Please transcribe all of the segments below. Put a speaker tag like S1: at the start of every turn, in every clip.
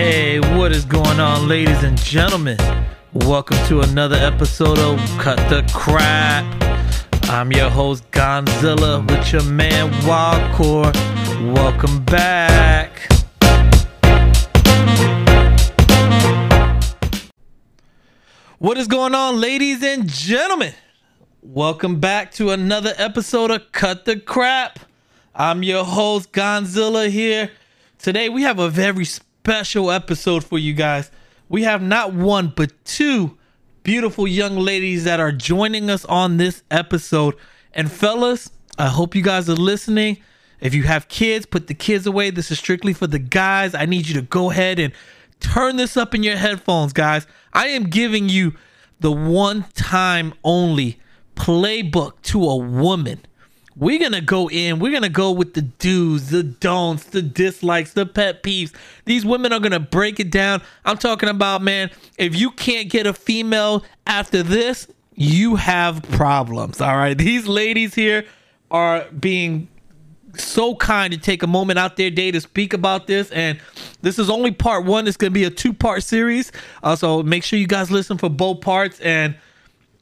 S1: Hey, what is going on, ladies and gentlemen? Welcome to another episode of Cut the Crap. I'm your host, Gonzilla, with your man, Wildcore. Welcome back. What is going on, ladies and gentlemen? Welcome back to another episode of Cut the Crap. I'm your host, Gonzilla, here. Today, we have a very special episode for you guys. We have not one, but two beautiful young ladies that are joining us on this episode. And, fellas, I hope you guys are listening. If you have kids, put the kids away. This is strictly for the guys. I need you to go ahead and turn this up in your headphones, guys. I am giving you the one time only playbook to a woman. We're gonna go in, we're gonna go with the do's, the don'ts, the dislikes, the pet peeves. These women are gonna break it down. I'm talking about, man, if you can't get a female after this, you have problems. All right. These ladies here are being so kind to take a moment out their day to speak about this. And this is only part one. It's going to be a two part series. Uh, so make sure you guys listen for both parts. And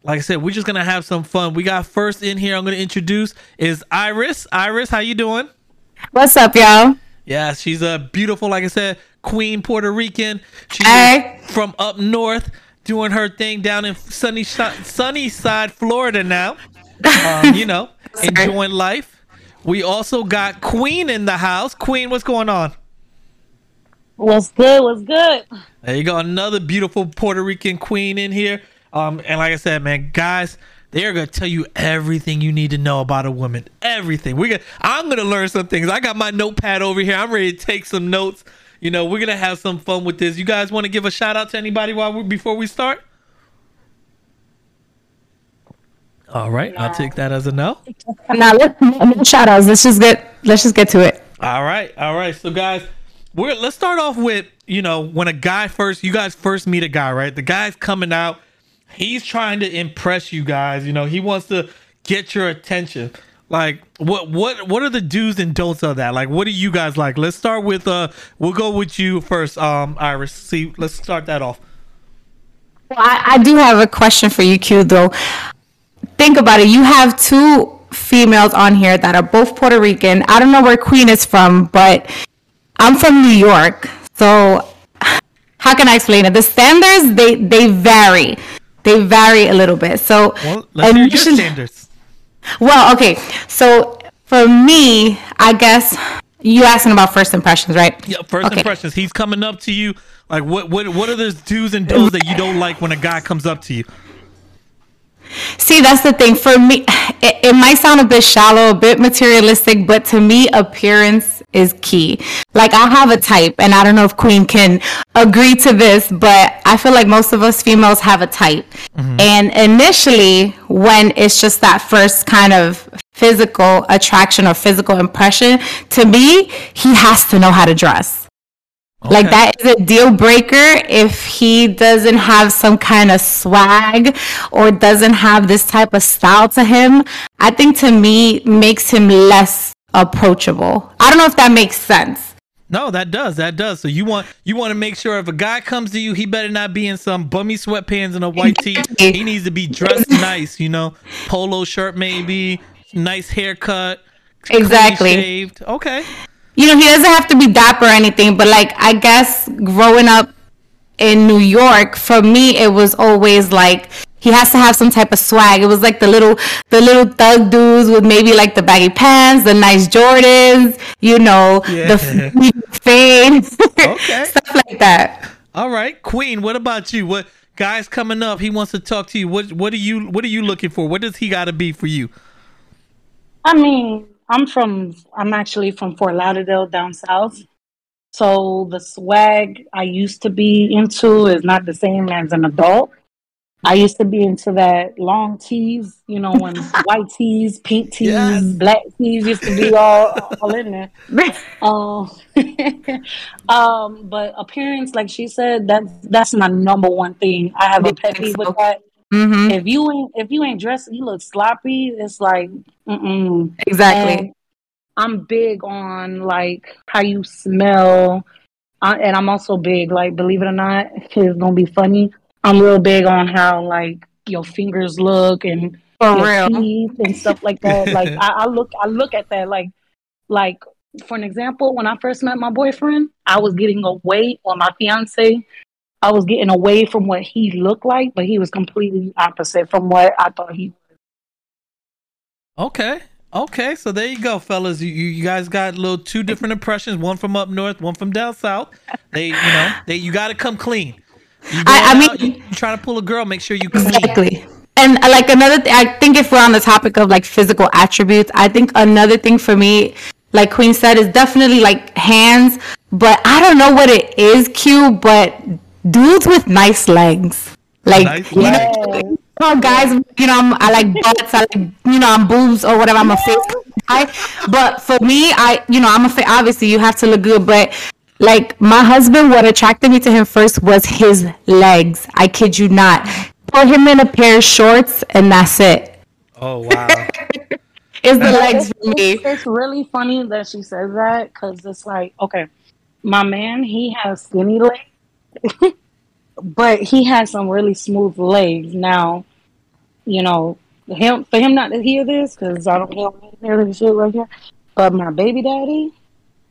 S1: like I said, we're just going to have some fun. We got first in here, I'm going to introduce is Iris. Iris, how you doing?
S2: What's up, y'all?
S1: Yeah, she's a beautiful, like I said, queen Puerto Rican. She's
S2: Hey.
S1: from up north doing her thing down in sunny, sunny side Florida now. Um, you know, enjoying life. We also got Queen in the house. Queen, what's going on?
S3: What's good? What's good?
S1: There you go, another beautiful Puerto Rican queen in here. Um, and like I said, man, guys, they are gonna tell you everything you need to know about a woman. Everything. We got. I'm gonna learn some things. I got my notepad over here. I'm ready to take some notes. You know, we're gonna have some fun with this. You guys want to give a shout out to anybody while we before we start? All right, I'll take that as a no.
S2: Now let's no shout outs. Let's just get let's just get to it.
S1: All right, all right. So guys, we're let's start off with you know when a guy first you guys first meet a guy, right? The guy's coming out, he's trying to impress you guys. You know, he wants to get your attention. Like what what what are the do's and don'ts of that? Like what do you guys like? Let's start with uh we'll go with you first, um Iris. See, let's start that off.
S2: Well, I, I do have a question for you, Q. Though, think about it. You have two females on here that are both Puerto Rican. I don't know where Queen is from, but I'm from New York. So how can I explain it? The standards they they vary. They vary a little bit. So
S1: Well, let's hear your
S2: initially-
S1: standards.
S2: Well, okay. So for me, I guess you asking about first impressions, right?
S1: Yeah, first
S2: Okay.
S1: impressions. He's coming up to you. Like what what what are the do's and don'ts that you don't like when a guy comes up to you?
S2: See, that's the thing. For me, it, it might sound a bit shallow, a bit materialistic, but to me, appearance is key. Like, I have a type, and I don't know if Queen can agree to this, but I feel like most of us females have a type. Mm-hmm. And initially, when it's just that first kind of physical attraction or physical impression, to me, he has to know how to dress. Like that is a deal breaker if he doesn't have some kind of swag or doesn't have this type of style to him. I think to me makes him less approachable. I don't know if that makes sense.
S1: No, that does. That does. So you want you want to make sure if a guy comes to you, he better not be in some bummy sweatpants and a white tee. He needs to be dressed nice, you know, polo shirt maybe, nice haircut,
S2: Exactly.
S1: shaved. Okay.
S2: You know, he doesn't have to be dapper or anything, but like I guess growing up in New York, for me it was always like he has to have some type of swag. It was like the little the little thug dudes with maybe like the baggy pants, the nice Jordans, you know,
S1: Yeah.
S2: the fade,
S1: Okay.
S2: stuff like that.
S1: All right, Queen. What about you? What guys coming up? He wants to talk to you. What what are you what are you looking for? What does he got to be for you?
S3: I mean, I'm from. I'm actually from Fort Lauderdale, down south. So the swag I used to be into is not the same as an adult. I used to be into that long tees, you know, when white tees, pink tees,
S1: Yes.
S3: black tees used to be all all in there. Um, um, but appearance, like she said, that's that's my number one thing. I have a pet peeve with that.
S2: hmm
S3: If you ain't if you ain't dressed, you look sloppy. It's like, mm-mm.
S2: Exactly.
S3: And I'm big on like how you smell, I, and I'm also big. Like, believe it or not, it's gonna be funny. I'm real big on how like your fingers look and
S2: For
S3: your
S2: real.
S3: teeth and stuff like that. like, I, I look, I look at that. Like, like for an example, when I first met my boyfriend, I was getting away, or my fiance, I was getting away from what he looked like, but he was completely opposite from what I thought he was.
S1: Okay. Okay, so there you go, fellas. You, you you guys got a little two different impressions. One from up north, one from down south. They, you know, they you got to come clean.
S2: I- I
S1: out,
S2: mean-
S1: trying to pull a girl, make sure you clean.
S2: Exactly. And uh, like another, th- I think if we're on the topic of like physical attributes, I think another thing for me, like Queen said, is definitely like hands. But I don't know what it is, Q. But dudes with nice legs, like
S1: Nice
S2: you know,
S1: legs.
S3: Oh,
S2: guys, you know, I'm, I like butts, I like, you know, I'm boobs or whatever. I'm a face guy. But for me, I, you know, I'm a fa- obviously you have to look good, but like my husband, what attracted me to him first was his legs. I kid you not. Put him in a pair of shorts and that's it.
S1: Oh wow.
S2: It's the legs
S3: it's,
S2: for me.
S3: it's, it's really funny that she says that because it's like, okay, my man, he has skinny legs, but he has some really smooth legs. Now, you know, him for him not to hear this because I don't he don't need hear this shit right here. But my baby daddy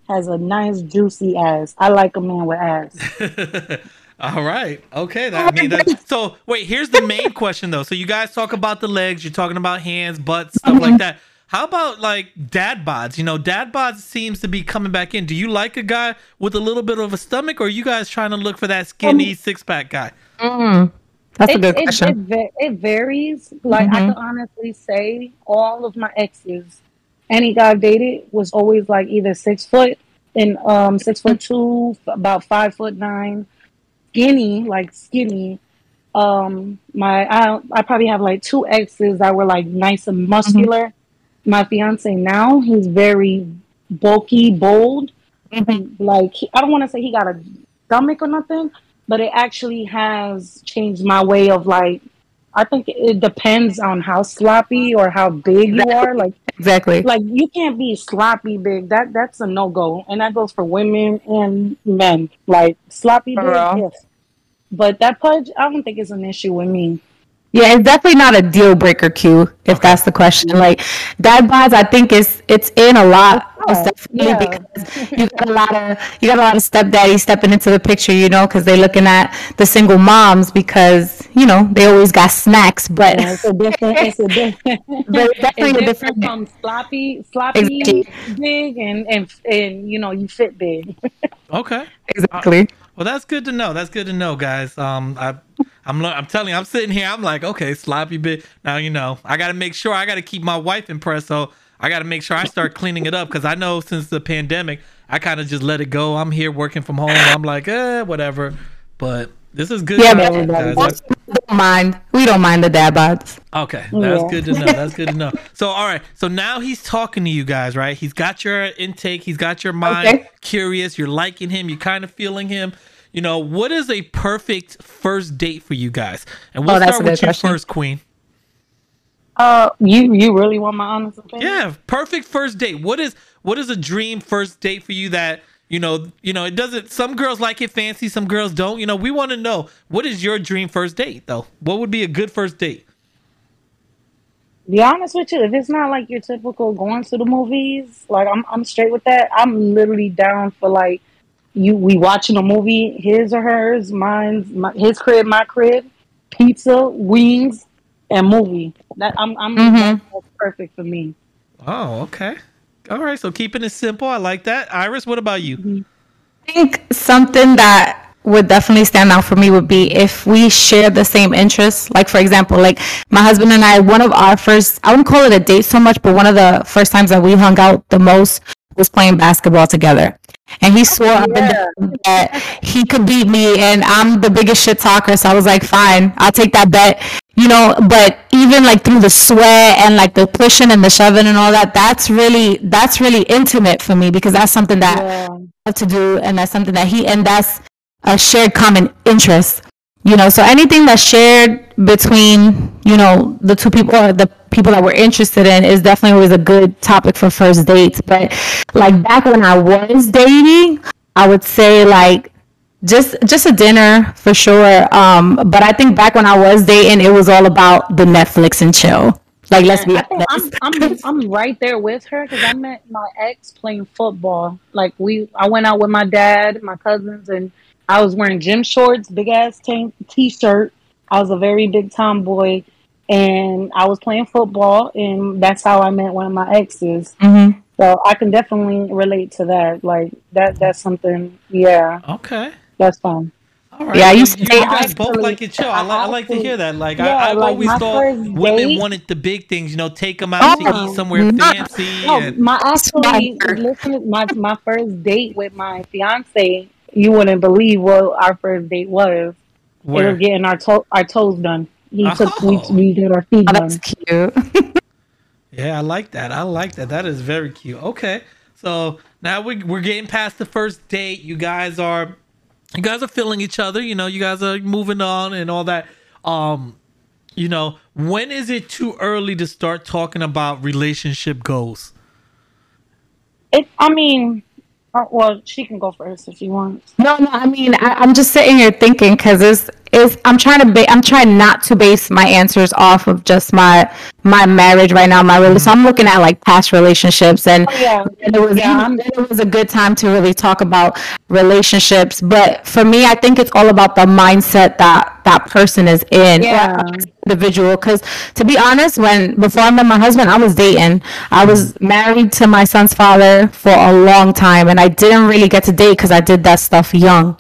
S3: has a nice juicy ass. I like a man with ass.
S1: All right. Okay. That, I mean, that, so wait. Here's the main question though. So you guys talk about the legs. You're talking about hands, butts, stuff like that. How about like dad bods? You know, dad bods seems to be coming back in. Do you like a guy with a little bit of a stomach, or are you guys trying to look for that skinny six pack guy?
S2: Mm, that's a
S3: It,
S2: good
S3: it, it,
S2: question.
S3: it varies. Like I
S2: Mhm.
S3: can honestly say, all of my exes, any guy I've dated was always like either six foot and um six foot two, about five foot nine, skinny, like skinny. Um, my I I probably have like two exes that were like nice and muscular. My fiance now, he's very bulky, bold.
S2: Mhm.
S3: Like he, I don't want to say he got a stomach or nothing, but it actually has changed my way of like. I think it depends on how sloppy or how big you are. Like
S2: Exactly.
S3: like you can't be sloppy big. That that's a no go, and that goes for women and men. Like sloppy big, yes. But that pudge, I don't think it's an issue with me.
S2: Yeah, it's definitely not a deal breaker, Q. If that's the question, like dad bods, I think it's it's in a lot. It's
S3: Oh,
S2: definitely
S3: yeah.
S2: because you got a lot of you got a lot of stepdaddies stepping into the picture, you know, because they're looking at the single moms because you know they always got snacks, but
S3: Yeah, it's a different. It's a different.
S2: But it's definitely
S3: it's different
S2: different-
S3: from sloppy, sloppy
S2: Exactly.
S3: big, and and and you know you fit big.
S1: Okay.
S2: exactly.
S1: Well, that's good to know. That's good to know, guys. Um, I, I'm, lo- I'm telling you, I'm sitting here. I'm like, okay, sloppy bit. Now you know, I got to make sure. I got to keep my wife impressed. So I got to make sure I start cleaning it up because I know since the pandemic, I kind of just let it go. I'm here working from home. I'm like, eh, whatever. But this is good.
S2: Yeah,
S1: content, guys.
S2: we don't mind. We don't mind the dad bods.
S1: Okay, that's
S3: Yeah.
S1: good to know. That's good to know. So, all right. So now he's talking to you guys, right? He's got your intake. He's got your mind
S2: Okay.
S1: curious. You're liking him. You're kind of feeling him. You know, what is a perfect first date for you guys? And we'll
S2: Oh, that's
S1: start
S2: a
S1: with you
S2: question.
S1: first, Queen.
S3: Uh, you you really want my honest opinion?
S1: Yeah, perfect first date. What is what is a dream first date for you that you know you know it doesn't some girls like it fancy some girls don't you know we want to know what is your dream first date though what would be a good first date
S3: Be honest with you, if it's not like your typical going to the movies, like I'm I'm straight with that. I'm literally down for like you we watching a movie, his or hers, mine's my, his crib, my crib, pizza, wings, and movie. That I'm I'm
S2: Mhm.
S3: that's perfect for me.
S1: oh okay all right so keeping it simple i like that iris what about you
S2: I think something that would definitely stand out for me would be if we share the same interests. Like for example, like my husband and I, one of our first I wouldn't call it a date so much, but one of the first times that we hung out the most was playing basketball together. And he swore oh, up and down that he could beat me and I'm the biggest shit talker. So I was like, fine, I'll take that bet. You know, but even like through the sweat and like the pushing and the shoving and all that, that's really that's really intimate for me because that's something that
S3: Yeah.
S2: love to do and that's something that he and that's a shared common interest you know so anything that's shared between you know the two people or the people that we're interested in is definitely always a good topic for first dates but like back when i was dating I would say like just just a dinner for sure. Um, but I think back when I was dating, it was all about the Netflix and chill. Like let's be
S3: think I'm, I'm I'm right there with her because I met my ex playing football. Like we, I went out with my dad, my cousins, and I was wearing gym shorts, big ass tank t-shirt. I was a very big tomboy, and I was playing football, and that's how I met one of my exes.
S2: Mhm.
S3: So I can definitely relate to that. Like that, that's something. Yeah,
S1: Okay.
S3: that's fun.
S1: All right.
S2: Yeah, I
S1: You-
S2: used to
S1: you, guys
S3: I
S1: both like it chill. I, li- I
S3: I
S1: like to hear that. Like
S3: yeah,
S1: I, I've
S3: like
S1: always thought women
S3: date-
S1: wanted the big things. You know, take them out to
S3: Oh,
S1: eat somewhere
S2: no.
S1: fancy.
S3: No,
S1: and,
S3: my actually listen. My my first date with my fiance, you wouldn't believe what our first date was. It
S1: where?
S3: was getting our toe our toes done. He took we
S1: Oh.
S3: we did our feet
S2: Oh,
S3: done.
S2: that's cute.
S1: Yeah, I like that. I like that. That is very cute. Okay, so now we we're getting past the first date. You guys are, you guys are feeling each other. You know, you guys are moving on and all that. Um, you know, when is it too early to start talking about relationship goals?
S3: It. I mean, well, she can go first if she wants.
S2: No, no. I mean, I, I'm just sitting here thinking because it's, it's. I'm trying to. Ba- I'm trying not to base my answers off of just my my marriage right now. My rela- so I'm looking at like past relationships, and,
S3: Oh, yeah.
S2: and it was
S3: Yeah,
S2: it was a good time to really talk about relationships. But for me, I think it's all about the mindset that that person is in.
S3: Yeah.
S2: individual because to be honest when before i met my husband i was dating i was married to my son's father for a long time and i didn't really get to date because i did that stuff young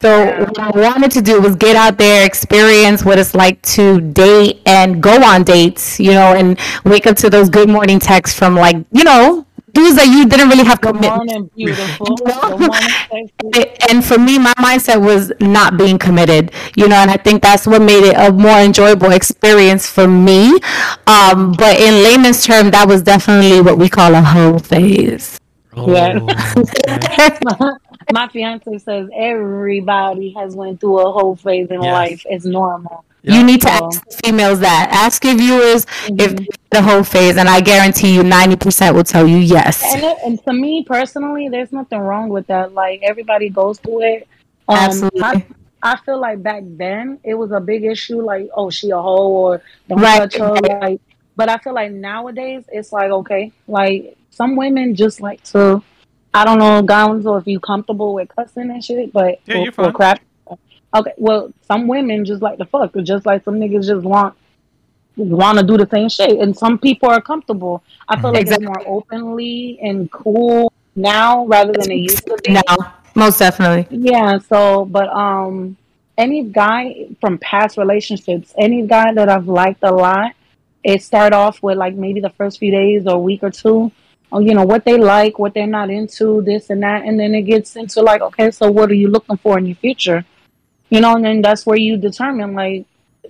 S2: so what i wanted to do was get out there experience what it's like to date and go on dates you know and wake up to those good morning texts from like you know dudes that you didn't really have
S3: Good
S2: commitment
S3: morning, beautiful.
S2: You know?
S3: Good morning,
S2: and for me my mindset was not being committed you know and i think that's what made it a more enjoyable experience for me um, but in layman's term that was definitely what we call a hoe phase
S3: Yeah.
S1: Oh, okay.
S3: My fiance says everybody has went through a whole phase in
S1: Yes.
S3: life. It's normal.
S1: Yeah.
S2: you need to
S3: So-
S2: ask the females that ask your viewers if
S3: Mhm.
S2: the whole phase and i guarantee you 90% will tell you yes
S3: And, it, and to me personally, there's nothing wrong with that. Like everybody goes through it. Um,
S2: Absolutely.
S3: I, I feel like back then it was a big issue. Like, oh, she a hoe or don't
S2: Right.
S3: touch her. Like, but I feel like nowadays it's like okay, like some women just like to. I don't know, guns, or if you comfortable with cussing and shit, but
S1: Yeah,
S3: or-
S1: you're
S3: or
S1: fine.
S3: crap. Okay, well, some women just like to fuck, or just like some niggas just want want to do the same shit, and some people are comfortable. I feel like
S2: Exactly.
S3: it's more openly and cool now rather than it used to be.
S2: no most definitely
S3: Yeah. So, but um, any guy from past relationships, any guy that I've liked a lot, it start off with like maybe the first few days or week or two. Oh, you know what they like, what they're not into, this and that, and then it gets into like, okay, so what are you looking for in your future? You know, and then that's where you determine like,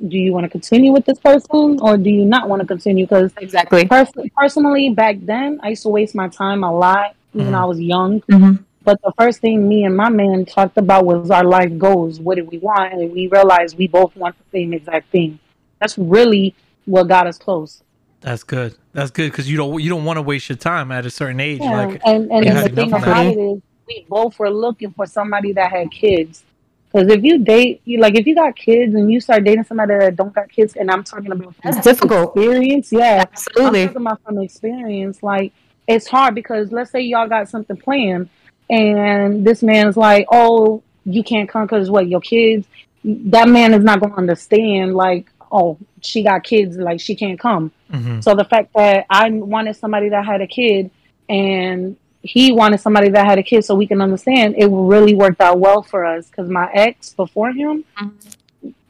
S3: do you want to continue with this person or do you not want to continue? Because
S2: exactly
S3: pers- personally, back then, I used to waste my time a lot when I was young.
S2: hmm
S3: But the first thing me and my man talked about was our life goals. What did we want? And we realized we both want the same exact thing. That's really what got us close.
S1: That's good. That's good because you don't you don't want to waste your time at a certain age.
S3: Yeah.
S1: Like
S3: and and
S1: you
S3: the thing about it is, we both were looking for somebody that had kids. Because if you date, you like if you got kids and you start dating somebody that don't got kids, and I'm talking about from
S2: That's difficult.
S3: experience, yeah,
S2: absolutely
S3: I'm talking about from experience. Like it's hard because let's say y'all got something planned, and this man's like, "Oh, you can't come because what your kids." That man is not going to understand. Like, oh, she got kids, like she can't come.
S1: mhm.
S3: So the fact that I wanted somebody that had a kid, and he wanted somebody that had a kid, so we can understand, it really worked out well for us. Because my ex before him,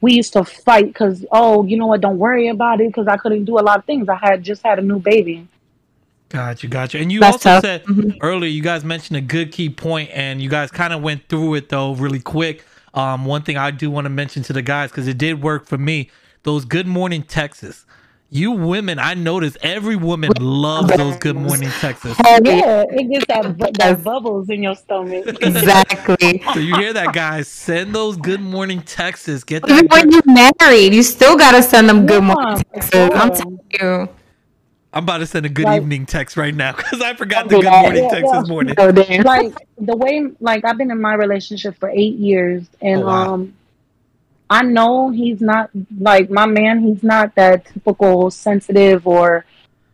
S3: we used to fight because oh you know what don't worry about it because i couldn't do a lot of things i had just had a new baby
S1: Got you, got you. And you
S2: That's
S1: also
S2: tough.
S1: said
S2: Mhm.
S1: earlier, you guys mentioned a good key point, and you guys kind of went through it though really quick. Um, one thing I do want to mention to the guys because it did work for me. Those good morning Texas. You women, I notice every woman loves those good morning Texas.
S2: Oh yeah.
S3: yeah it gets that, bu- that bubbles in your stomach
S2: exactly
S1: So you hear that, guys? Send those good morning Texas. Get
S2: Even when you're married, you still gotta send them good
S3: Yeah,
S2: morning
S3: for
S2: texts. I'm telling you.
S1: I'm about to send a good
S3: Like-
S1: evening text right now because I forgot the good morning
S3: Yeah,
S1: text
S3: yeah.
S1: this morning.
S3: Like the way like I've been in my relationship for eight years and
S1: Oh, wow.
S3: um I know he's not like my man, he's not that typical sensitive or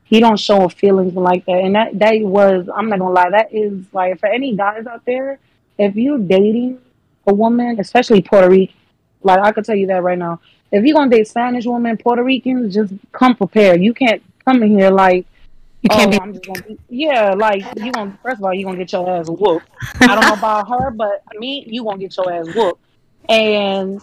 S3: he don't show feelings like that. And that that was I'm not gonna lie, that is like for any guys out there, if you're dating a woman, especially Puerto Rican, like I could tell you that right now. If you're gonna date Spanish women, Puerto Ricans, just come prepared. You can't come in here like
S2: You can't
S3: oh,
S2: be
S3: I'm just gonna be, yeah, like you gonna first of all you gonna get your ass whooped. I don't know about her, but me, you gonna get your ass whooped. And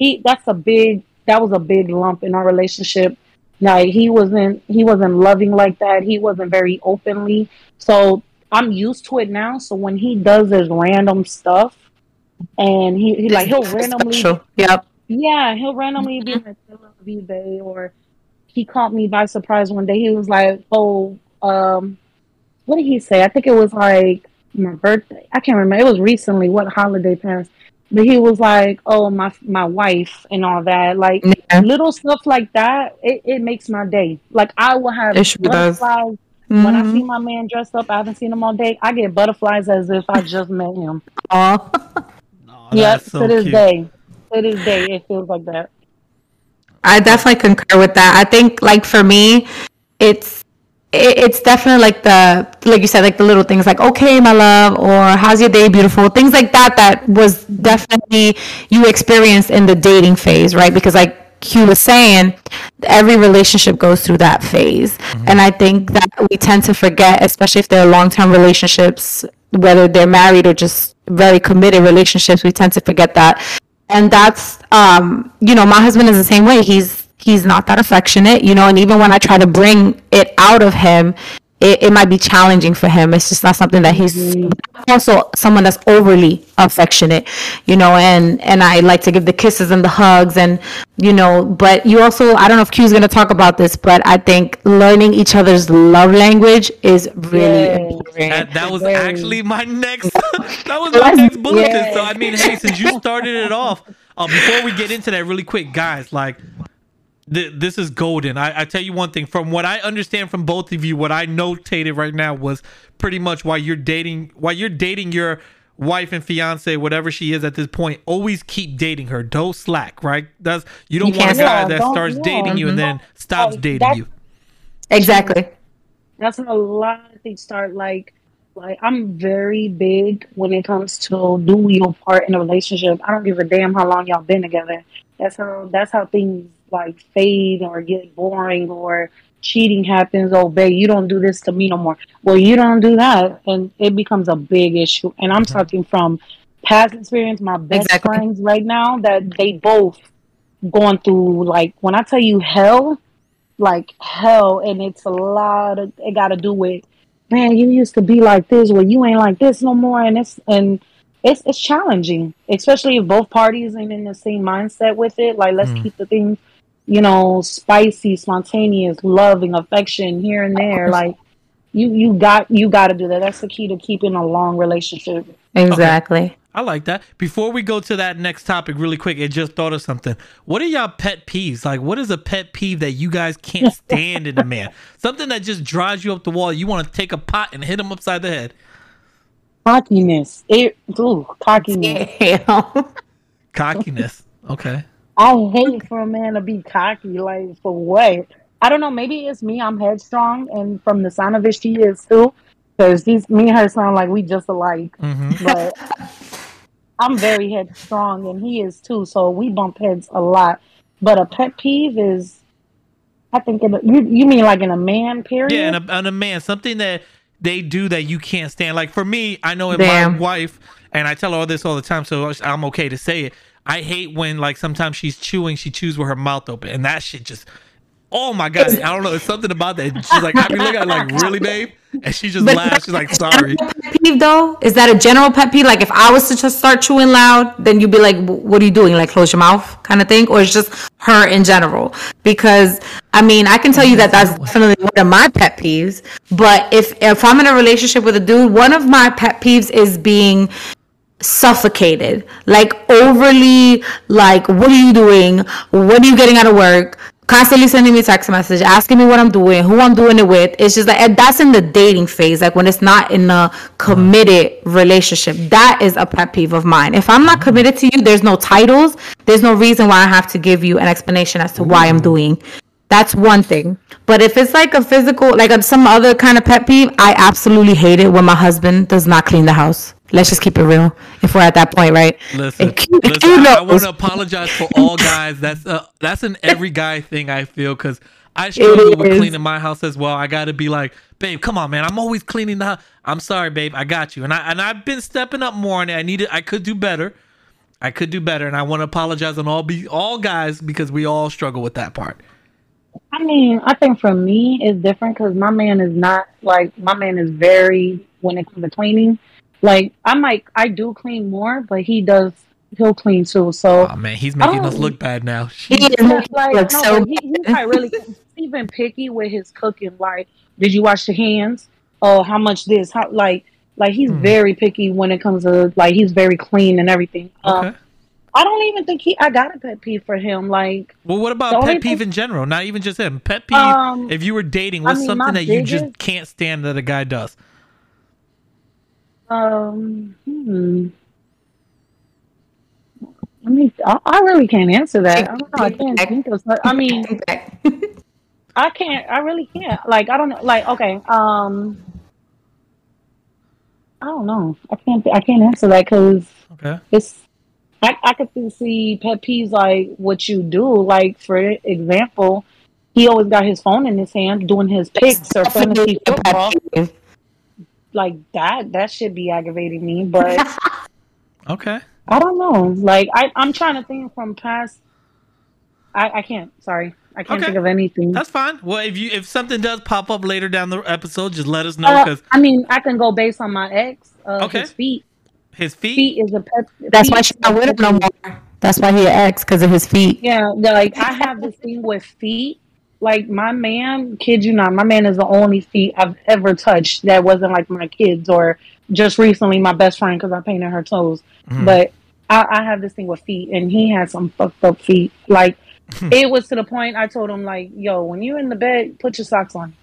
S3: he that's a big that was a big lump in our relationship. Like he wasn't he wasn't loving like that. He wasn't very openly. So I'm used to it now. So when he does his random stuff and he, he like he'll randomly
S2: Special. Yep.
S3: yeah, he'll randomly be like, I love you. Or he caught me by surprise one day. He was like, Oh, um, what did he say? I think it was like my birthday. I can't remember. It was recently what holiday passed. But he was like, Oh, my my wife and all that. Like
S2: Yeah.
S3: little stuff like that, it, it makes my day. Like I will have
S2: It sure does.
S3: butterflies when I see mm-hmm. my man dressed up, I haven't seen him all day. I get butterflies as if I just met him.
S2: Aw.
S1: Oh,
S3: yep,
S1: so
S3: to this
S1: cute.
S3: day. To this day, it feels like that.
S2: I definitely concur with that. I think like for me, it's it, it's definitely like the like you said like the little things like okay my love or how's your day beautiful? Things like that that was definitely you experienced in the dating phase right? Because like Q was saying every relationship goes through that phase. And I think that we tend to forget especially if they're long-term relationships whether they're married or just very committed relationships we tend to forget that. And that's um you know my husband is the same way. He's he's not that affectionate you know and even when i try to bring it out of him it, it might be challenging for him it's just not something that he's also someone that's overly affectionate you know and and i like to give the kisses and the hugs and you know but you also i don't know if q's going to talk about this but i think learning each other's love language is really
S3: Yes.
S2: important
S1: That, that was
S3: Very.
S1: actually my next. that was my next bullet.
S3: Yeah.
S1: So I mean, hey, since you started it off, uh, before we get into that, really quick, guys, like. Th- This is golden. I, I tell you one thing. From what I understand from both of you, what I notated right now was pretty much why you're dating. Why you're dating your wife and fiance, whatever she is at this point. Always keep dating her. Don't slack. Right? That's you don't
S2: You
S1: want a guy
S3: slack.
S1: that starts
S3: yeah.
S1: dating you and mm-hmm. then stops
S3: Like,
S1: dating you.
S2: exactly
S3: That's when a lot of things start. Like, like I'm very big when it comes to do your part in a relationship. I don't give a damn how long y'all been together. That's how. That's how things like fade or get boring or cheating happens. Oh, babe, you don't do this to me no more. Well, you don't do that, and it becomes a big issue. And I'm talking from past experience. My best
S2: Exactly.
S3: friends right now that they both going through like when I tell you hell, like hell, and it's a lot of it got to do with man. You used to be like this, well, you ain't like this no more, and it's and it's it's challenging, especially if both parties ain't in the same mindset with it. Like let's
S1: Mm.
S3: keep the things, you know, spicy, spontaneous, loving, affection here and there. Like you you got you got to do that. That's the key to keeping a long relationship.
S2: exactly
S1: I like that. Before we go to that next topic, really quick, it just thought of something. What are y'all pet peeves? Like, what is a pet peeve that you guys can't stand in a man? Something that just drives you up the wall. You want to take a pot and hit him upside the head.
S3: Cockiness, it, ooh, cockiness.
S2: yeah.
S1: Cockiness. Okay.
S3: I hate for a man to be cocky. Like for what? I don't know. Maybe it's me. I'm headstrong, and from the sound of it, she is too. Because these me and her sound like we just alike.
S1: hmm
S3: But I'm very headstrong, and he is too. So we bump heads a lot. But a pet peeve is, I think, in a, you you mean like in a man period?
S1: Yeah, and a, and a man, something that they do that you can't stand. Like for me, I know in
S2: Damn.
S1: my wife, and I tell her all this all the time, so I'm okay to say it. I hate when like sometimes she's chewing, she chews with her mouth open, and that shit just. Oh my god! I don't know. It's something about that. She's like, I be looking at like, really, babe, and she just
S2: But-
S1: laughs. She's like, sorry.
S2: pet peeve though? Is that a general pet peeve? Like if I was to just start chewing loud, then you'd be like, "What are you doing?" Like close your mouth, kind of thing, or it's just her in general? Because I mean, I can tell you that that's definitely one of my pet peeves. But if if I'm in a relationship with a dude, one of my pet peeves is being suffocated like overly like what are you doing when are you getting out of work constantly sending me text message, asking me what I'm doing, who I'm doing it with. It's just like that's in the dating phase, like when it's not in a committed relationship. That is a pet peeve of mine. If I'm not mm. committed to you, there's no titles. There's no reason why I have to give you an explanation as to why I'm mm. doing. That's one thing. But if it's like a physical, like some other kind of pet peeve, I absolutely hate it when my husband does not clean the house. Let's just keep it real. If we're at that point, right?
S1: Listen,
S2: And Q-
S1: listen
S2: Q
S1: I, I
S2: knows.
S1: want to apologize for all guys. That's uh, that's an every guy thing I feel because I struggle with cleaning my house as well. I got to be like, babe, come on, man. I'm always cleaning the house. I'm sorry, babe. I got you, and I and I've been stepping up more on it. I needed. I could do better. I could do better, and I want to apologize on all be all guys because we all struggle with that part.
S3: I mean, I think for me it's different because my man is not like my man is very when it comes to cleaning. Like I might I do clean more, but he does he'll clean too. So
S1: Oh man, he's making us
S3: Oh.
S1: look bad now.
S2: He is
S3: like
S2: it
S3: no,
S2: so
S3: he, he's not really even picky with his cooking. Like, did you wash your hands? Oh, how much this? How like like he's
S1: Hmm.
S3: very picky when it comes to like he's very clean and everything. Um,
S1: Okay.
S3: I don't even think he. I got a pet peeve for him. Like,
S1: Well, what about pet peeve
S3: thing-
S1: in general? Not even just him. Pet peeve.
S3: Um,
S1: if you were dating,
S3: I
S1: what's
S3: mean,
S1: something
S3: my
S1: that you just can't stand that a guy does?
S3: Um, hmm. I mean, I, I really can't answer that. I don't know. I can't think of. I mean, I can't. I really can't. Like, I don't know. Like, okay. Um, I don't know. I can't. I can't answer that because
S1: Okay.
S3: it's. I I could see pet peeves like what you do. Like for example, he always got his phone in his hand doing his picks or fantasy
S2: Definitely a pet
S3: football.
S2: Peeve.
S3: Like that. That should be aggravating me. But
S1: Okay.
S3: I don't know. Like I, I'm trying to think from past. I, I can't. Sorry, I can't
S1: Okay.
S3: think of anything.
S1: That's fine. Well, if you if something does pop up later down the episode, just let us know
S3: Uh,
S1: because
S3: I mean, I can go based on my ex. Uh,
S1: Okay.
S3: His feet.
S1: his feet.
S3: Feet is a pet.
S2: That's why
S3: is
S2: she's
S3: a
S2: not with him no more. That's why he an ex because of his feet.
S3: Yeah, like I have this thing with feet. Like my man, kid you not, my man is the only feet I've ever touched that wasn't like my kids or just recently my best friend because I painted her toes.
S1: Mhm.
S3: But I, I have this thing with feet, and he had some fucked up feet. Like it was to the point I told him like, "Yo, when you're in the bed, put your socks on."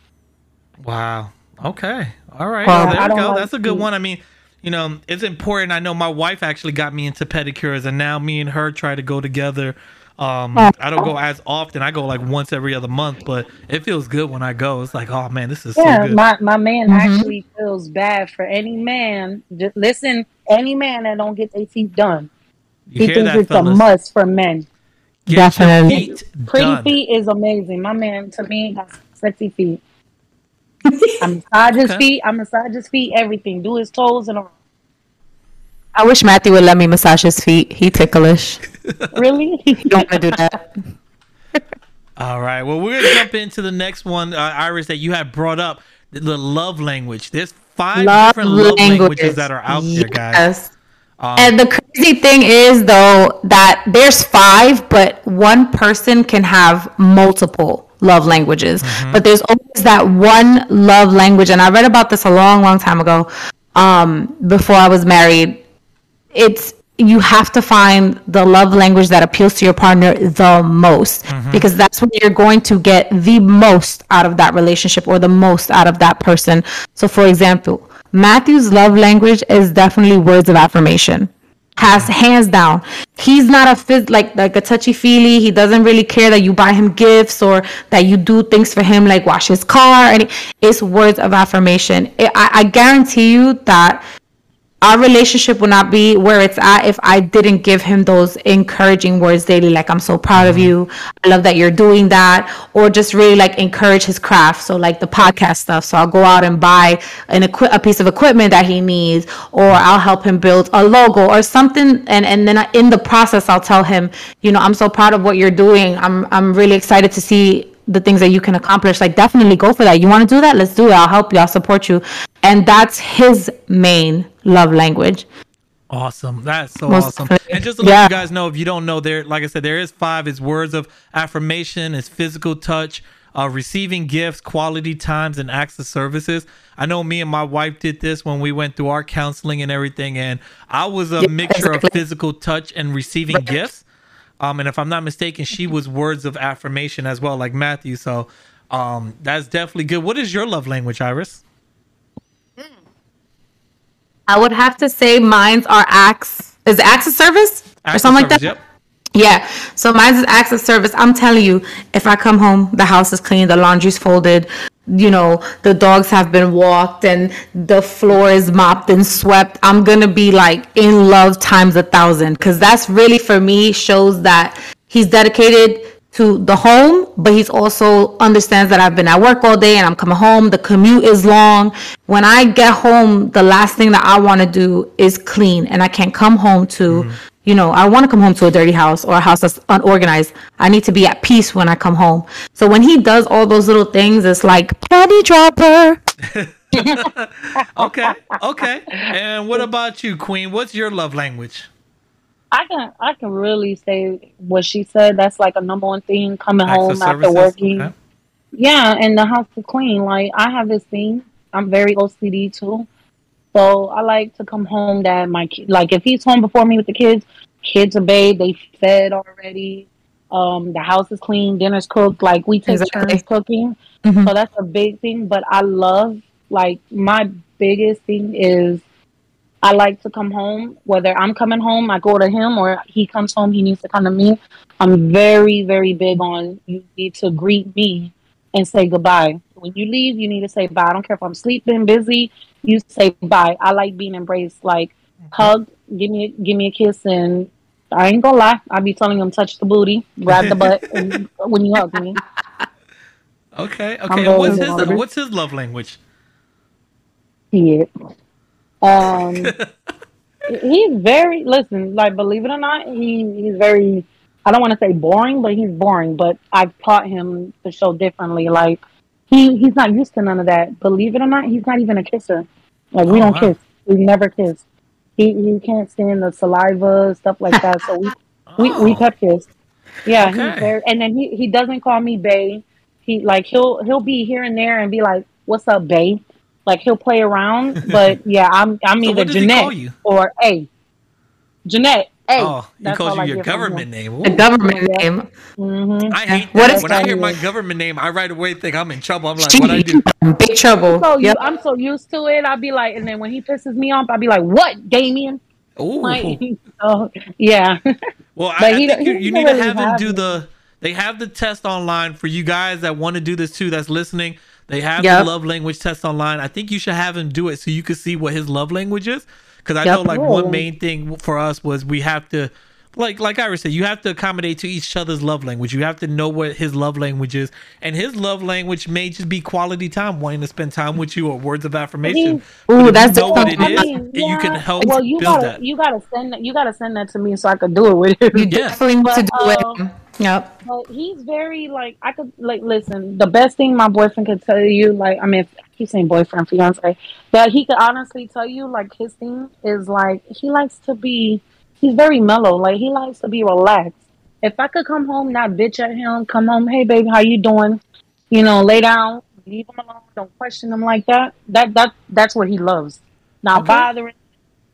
S1: Wow. Okay. All right.
S2: Well,
S1: Well, there we go. That's a good
S3: feet.
S1: one. I mean, you know, it's important. I know my wife actually got me into pedicures, and now me and her try to go together. Um. I don't go as often. I go like once every other month, but it feels good when I go. It's like, oh man, this is
S3: Yeah,
S1: so good.
S3: my my man
S2: Mhm.
S3: actually feels bad for any man. Just listen, any man that don't get their feet done,
S1: you
S3: he thinks
S1: that,
S3: it's
S1: fellas?
S3: a must for men.
S1: Get your
S2: Definitely.
S1: feet
S3: Pretty
S1: done.
S3: feet is amazing. My man, to me, has sexy feet. I massage his
S1: Okay.
S3: feet. I massage his feet. Everything. Do his toes and all.
S2: I wish Matthew would let me massage his feet. He ticklish.
S3: Really?
S2: You don't want to do that.
S1: All right. Well, we're gonna jump into the next one, uh, Iris, that you have brought up the, the love language. There's five different love languages that are out there, guys. Um,
S2: And the crazy thing is, though, that there's five, but one person can have multiple love languages.
S1: Mm-hmm.
S2: But there's always that one love language. And I read about this a long, long time ago um, before I was married. It's you have to find the love language that appeals to your partner the most
S1: Mm-hmm.
S2: because that's when you're going to get the most out of that relationship or the most out of that person. So, for example, Matthew's love language is definitely words of affirmation. Has hands down. He's not a phys- like like a touchy feely. He doesn't really care that you buy him gifts or that you do things for him like wash his car. And it's words of affirmation. It, I, I guarantee you that our relationship would not be where it's at if I didn't give him those encouraging words daily, like I'm so proud of you. I love that you're doing that, or just really like encourage his craft. So like the podcast stuff. So I'll go out and buy an equi- a piece of equipment that he needs, or I'll help him build a logo or something. And and then in the process, I'll tell him, you know, I'm so proud of what you're doing. I'm I'm really excited to see the things that you can accomplish like definitely go for that you want to do that let's do it i'll help you i'll support you and that's his main love language
S1: Awesome. That's so
S2: Most
S1: awesome.
S2: definitely.
S1: And just to let
S2: Yeah.
S1: you guys know, if you don't know, there, like I said, there is five. It's words of affirmation, it's physical touch, uh, receiving gifts, quality times, and acts of services. I know me and my wife did this when we went through our counseling and everything, and I was a
S2: Yeah,
S1: mixture of physical touch and receiving gifts. Um, and if I'm not mistaken, she was words of affirmation as well, like Matthew. So um, that's definitely good. What is your love language, Iris?
S2: I would have to say mine's are acts. Is acts of service or something like that?
S1: Yep.
S2: Yeah. So mine's is acts of service. I'm telling you, if I come home, the house is clean, the laundry's folded, you know, the dogs have been walked and the floor is mopped and swept. I'm gonna be like in love times a thousand. Cause that's really for me shows that he's dedicated to the home, but he's also understands that I've been at work all day and I'm coming home. The commute is long. When I get home, the last thing that I want to do is clean, and I can't come home to, you know, I want to come home to a dirty house or a house that's unorganized. I need to be at peace when I come home. So when he does all those little things, it's like penny dropper.
S1: Okay. Okay. and what about you, Queen? What's your love language?
S3: I can I can really say what she said. That's like a number one thing coming
S1: Acts of
S3: home after working.
S1: Okay.
S3: Yeah, and the house is clean. Like I have this thing. I'm very OCD too. So I like to come home that my ki- like if he's home before me with the kids, kids are bathed, they fed already. Um, the house is clean, dinner's cooked. Like we take
S2: Exactly.
S3: turns cooking.
S2: Mhm.
S3: So that's a big thing. But I love like my biggest thing is I like to come home. Whether I'm coming home, I go to him, or he comes home, he needs to come to me. I'm very, very big on you need to greet me and say goodbye. When you leave, you need to say bye. I don't care if I'm sleeping, busy. You say bye. I like being embraced. Like mm-hmm. hug, give me, give me a kiss, and I ain't gonna lie. I be telling him touch the booty, grab the butt, and when you hug me.
S1: Okay. Okay. What's his. What's his love language?
S3: Yeah. Um, he's very listen. Like, believe it or not, he he's very. I don't want to say boring, but he's boring. But I've taught him to show differently. Like, he he's not used to none of that. Believe it or not, he's not even a kisser. Like, we
S1: Oh,
S3: don't
S1: wow.
S3: kiss. We never kiss. He he can't stand the saliva stuff like that. So we we we
S1: Oh.
S3: pep kiss. Yeah,
S1: Okay.
S3: he's very. And then he he doesn't call me bae. He like he'll he'll be here and there and be like, "What's up, bae?" Like he'll play around, but yeah, I'm I'm
S1: So
S3: either
S1: what
S3: Jeanette or A. Jeanette, A.
S1: Oh, he calls you
S3: I
S1: your
S3: get from him.
S1: government name.
S2: The
S1: Ooh.
S2: government
S3: Yeah.
S2: name.
S3: Mhm.
S1: I hate
S2: What
S1: that.
S2: is
S1: when I
S3: that?
S1: hear my government name, I right away think I'm in trouble. I'm like, what I do?
S2: Big trouble.
S3: So you,
S2: Yep.
S3: I'm so used to it. I'll be like, and then when he pisses me off, I'll be like, "What, Damien?"
S1: Ooh.
S3: Like, oh, yeah.
S1: Well, I, I
S3: he
S1: think
S3: don't-
S1: you, you
S3: don't
S1: need to have him do
S3: it.
S1: the. They have the test online for you guys that want to do this too. That's listening. They have
S2: Yep.
S1: the love language test online. I think you should have him do it so you can see what his love language is. Because I
S2: Yep.
S1: know like one main thing for us was we have to, like like Iris said, you have to accommodate to each other's love language. You have to know what his love language is, and his love language may just be quality time, wanting to spend time with you, or words of affirmation.
S3: He-
S1: But
S2: Ooh, that's
S1: you know what it
S2: the-
S1: is,
S3: I mean,
S1: you can help
S3: Well, you
S1: build
S3: gotta
S1: that.
S3: you gotta send that you gotta send that to me so I could do it with him.
S2: You
S1: Yeah.
S2: definitely need to
S3: But,
S2: do
S3: um,
S2: it. Yep.
S3: But he's very like I could like listen. The best thing my boyfriend could tell you, like I mean, I keep saying boyfriend, fiance, but he could honestly tell you, like his thing is like he likes to be. He's very mellow. Like he likes to be relaxed. If I could come home, not bitch at him, come home, hey baby, how you doing? You know, lay down, leave him alone, don't question him like that. That that that's what he loves. Not
S1: Okay.
S3: bothering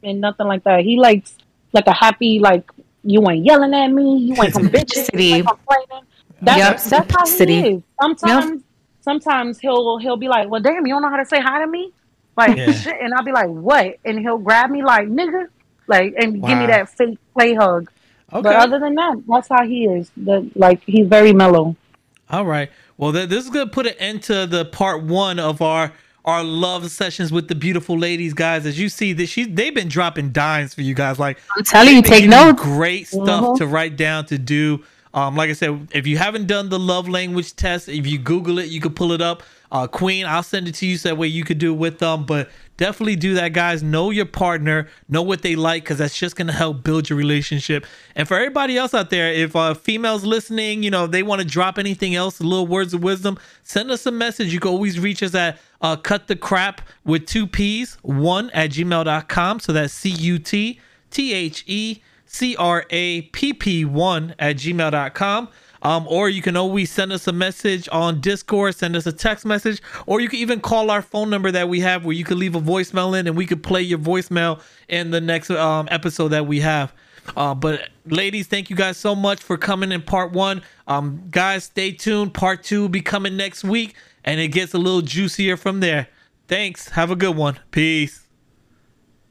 S3: and nothing like that. He likes like a happy like you ain't yelling at me, you ain't some bitches, you ain't complaining. That's
S2: Yep,
S3: that's how he
S2: simplicity.
S3: is. Sometimes sometimes he'll he'll be like, Well damn, you don't know how to say hi to me? Like
S1: Yeah.
S3: shit and I'll be like, What? And he'll grab me like nigga like and give me that fake play hug.
S1: Okay.
S3: But other than that, that's how he is. The, like he's very mellow.
S1: All right. Well, th- this is gonna put an end to the part one of our our love sessions with the beautiful ladies, guys. As you see, that she they've been dropping dimes for you guys. Like
S2: I'm telling you, take notes.
S1: Great stuff
S3: Mhm.
S1: to write down to do. Um, like I said, if you haven't done the love language test, if you Google it, you could pull it up. Uh, Queen, I'll send it to you so that way you could do it with them. But definitely do that, guys. Know your partner, know what they like, because that's just gonna help build your relationship. And for everybody else out there, if uh, females listening, you know, they want to drop anything else, little words of wisdom, send us a message. You can always reach us at uh, cut the crap with two P's, one at gmail.com. So that's C U T T H E C R A P P 1 at gmail.com. Um, or you can always send us a message on Discord, send us a text message, or you can even call our phone number that we have where you can leave a voicemail in and we could play your voicemail in the next um, episode that we have. Uh, but ladies, thank you guys so much for coming in part one. Um, guys, stay tuned. Part two will be coming next week, and it gets a little juicier from there. Thanks. Have a good one. Peace.